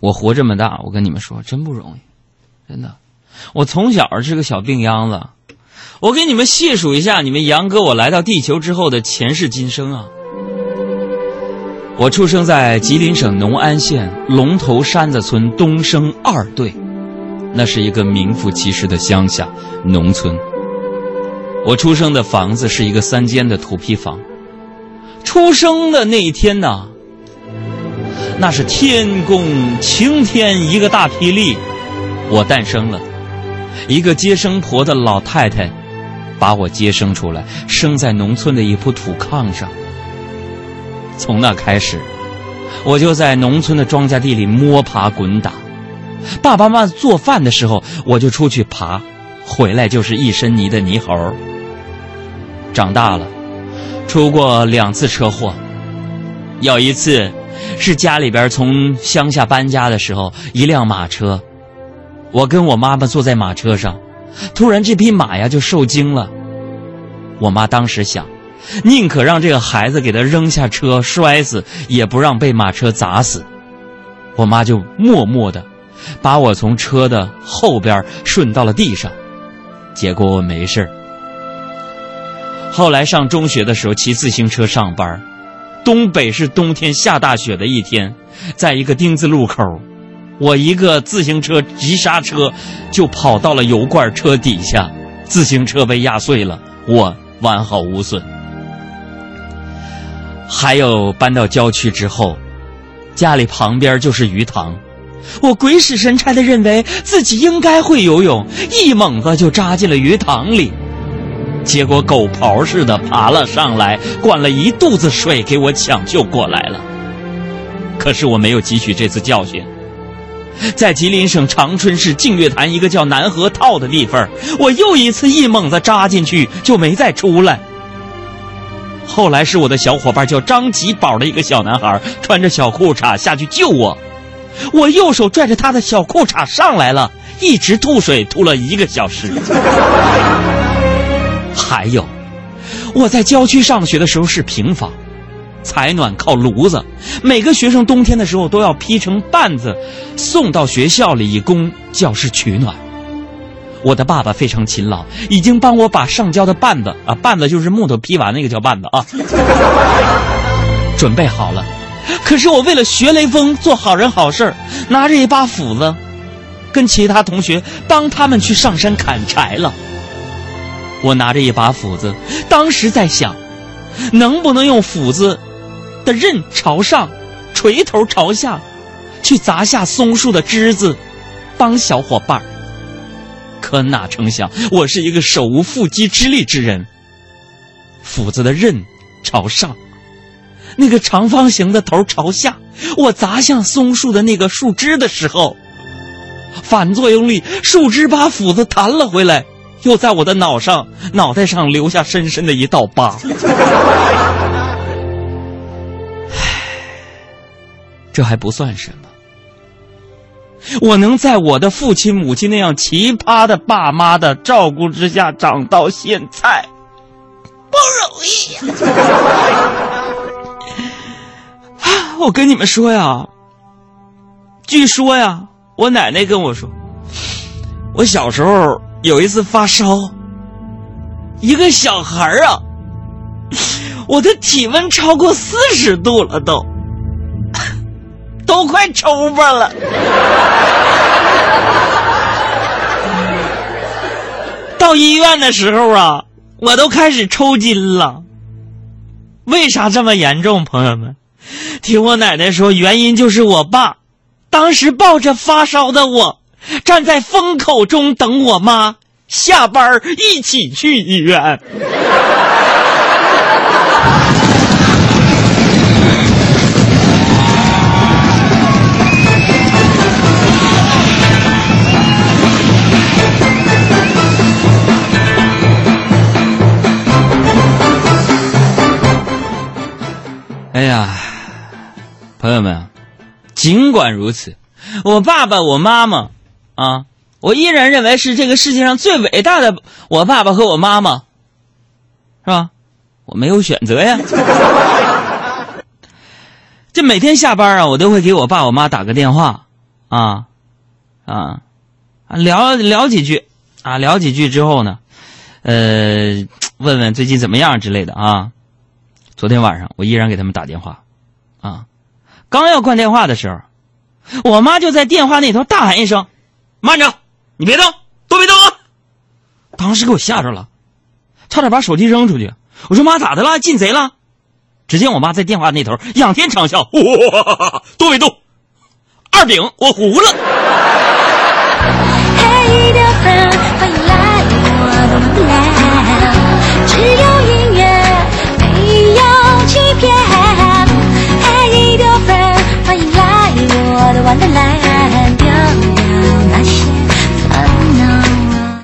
我活这么大，我跟你们说，真不容易，真的。我从小是个小病秧子，我给你们细数一下，你们杨哥我来到地球之后的前世今生啊。我出生在吉林省农安县龙头山子村东升二队，那是一个名副其实的乡下农村。我出生的房子是一个三间的土坯房。出生的那一天呢，那是天公晴天，一个大霹雳，我诞生了。一个接生婆的老太太把我接生出来，生在农村的一铺土炕上。从那开始，我就在农村的庄稼地里摸爬滚打。爸爸妈妈做饭的时候，我就出去爬，回来就是一身泥的泥猴。长大了，出过两次车祸。有一次，是家里边从乡下搬家的时候，一辆马车，我跟我妈妈坐在马车上，突然这匹马呀就受惊了。我妈当时想。宁可让这个孩子给他扔下车摔死，也不让被马车砸死。我妈就默默的把我从车的后边顺到了地上，结果我没事后来上中学的时候骑自行车上班，东北是冬天下大雪的一天，在一个丁字路口，我一个自行车急刹车就跑到了油罐车底下，自行车被压碎了，我完好无损。还有搬到郊区之后，家里旁边就是鱼塘，我鬼使神差的认为自己应该会游泳，一猛子就扎进了鱼塘里，结果狗刨似的爬了上来，灌了一肚子水给我抢救过来了。可是我没有汲取这次教训，在吉林省长春市净月潭一个叫南河套的地方，我又一次一猛子扎进去就没再出来。后来是我的小伙伴叫张吉宝的一个小男孩，穿着小裤衩下去救我，我右手拽着他的小裤衩上来了，一直吐水吐了一个小时。还有，我在郊区上学的时候是平房，采暖靠炉子，每个学生冬天的时候都要劈成担子，送到学校里以供教室取暖。我的爸爸非常勤劳，已经帮我把上交的绊子啊，绊子就是木头劈完那个叫绊子啊，准备好了。可是我为了学雷锋，做好人好事拿着一把斧子，跟其他同学帮他们去上山砍柴了。我拿着一把斧子，当时在想，能不能用斧子的刃朝上，锤头朝下，去砸下松树的枝子，帮小伙伴可哪成想，我是一个手无缚鸡之力之人。斧子的刃朝上，那个长方形的头朝下。我砸向松树的那个树枝的时候，反作用力，树枝把斧子弹了回来，又在我的脑上、脑袋上留下深深的一道疤。唉，这还不算什么。我能在我的父亲母亲那样奇葩的爸妈的照顾之下长到现在，不容易啊！我跟你们说呀，据说呀，我奶奶跟我说，我小时候有一次发烧，一个小孩啊，我的体温超过四十度了都。都快抽巴了，到医院的时候啊，我都开始抽筋了。为啥这么严重？朋友们，听我奶奶说，原因就是我爸当时抱着发烧的我，站在风口中等我妈下班一起去医院。哎呀，朋友们，尽管如此，我爸爸、我妈妈，啊，我依然认为是这个世界上最伟大的我爸爸和我妈妈，是吧？我没有选择呀。这每天下班啊，我都会给我爸我妈打个电话，啊啊聊聊几句啊聊几句之后呢，呃，问问最近怎么样之类的啊。昨天晚上我依然给他们打电话，啊，刚要挂电话的时候，我妈就在电话那头大喊一声：“慢着，你别动，都别动啊！”当时给我吓着了，差点把手机扔出去。我说：“妈，咋的了？进贼了？”只见我妈在电话那头仰天长啸：“哇，都别动，二饼我糊了。”